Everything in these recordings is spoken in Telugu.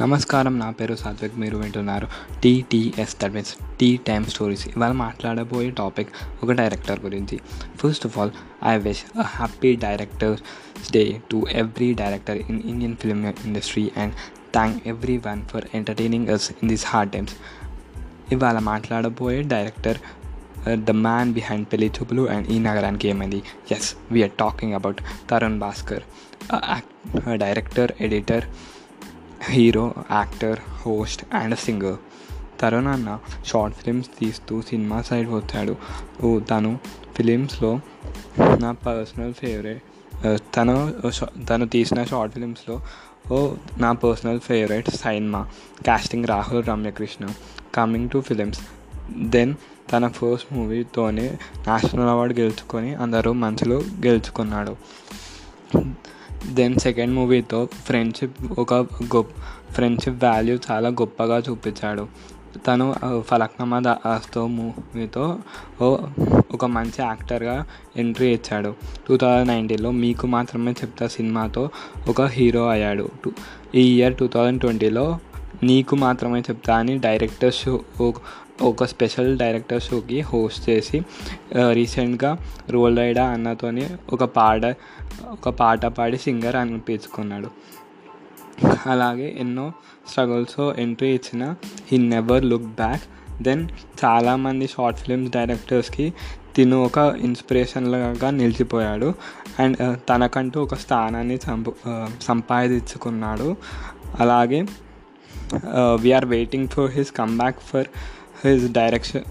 నమస్కారం నా పేరు సాత్విక్ మీరు వింటున్నారు TTS that means T time stories ఇవాళ మాట్లాడబోయే టాపిక్ ఒక డైరెక్టర్ గురించి. First of all I wish a happy directors day to every director in Indian film industry and thank everyone for entertaining us in this hard times ఇవాళ మాట్లాడబోయే director the man behind Pelli Choopulu and Ee Nagaraniki Emaindi as we're talking about Tharun Bhascker director editor hero actor host and singer. Tharun అన్న షార్ట్ ఫిలిమ్స్ తీస్తూ సినిమా సైడ్ వచ్చాడు. ఓ తను ఫిలిమ్స్లో నా పర్సనల్ ఫేవరెట్ తను తను తీసిన షార్ట్ ఫిలిమ్స్లో ఓ నా personal favourite cinema. Casting Rahul Ramya Krishna. Coming to films then తన ఫస్ట్ మూవీతోనే నేషనల్ అవార్డు గెలుచుకొని అందరూ మనసులో గెలుచుకున్నాడు. దెన్ సెకండ్ మూవీతో ఫ్రెండ్షిప్ ఒక గొప్ప ఫ్రెండ్షిప్ వాల్యూ చాలా గొప్పగా చూపించాడు. తను ఫలక్నమా దాస్తో మూవీతో ఒక మంచి యాక్టర్గా ఎంట్రీ ఇచ్చాడు. టూ థౌజండ్ నైన్టీన్లో మీకు మాత్రమే చెప్తా సినిమాతో ఒక హీరో అయ్యాడు. ఈ ఇయర్ టూ థౌజండ్ ట్వంటీలో నీకు మాత్రమే చెప్తా అని డైరెక్టర్ షో ఒక స్పెషల్ డైరెక్టర్ షోకి హోస్ట్ చేసి రీసెంట్గా రోల్ రైడా అన్నతోని ఒక పాట ఒక పాట పాడి సింగర్ అనిపించుకున్నాడు. అలాగే ఎన్నో స్ట్రగుల్స్ ఎంట్రీ ఇచ్చిన he never look back. Then చాలామంది షార్ట్ ఫిల్మ్స్ డైరెక్టర్స్కి తిను ఒక ఇన్స్పిరేషన్గా నిలిచిపోయాడు. అండ్ తనకంటూ ఒక స్థానాన్ని సంపు సంపాదించుకున్నాడు. అలాగే we're waiting for his comeback for his direction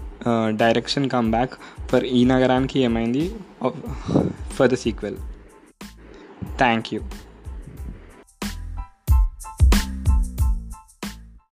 direction comeback for Ee Nagaraniki Emaindi? For the sequel thank you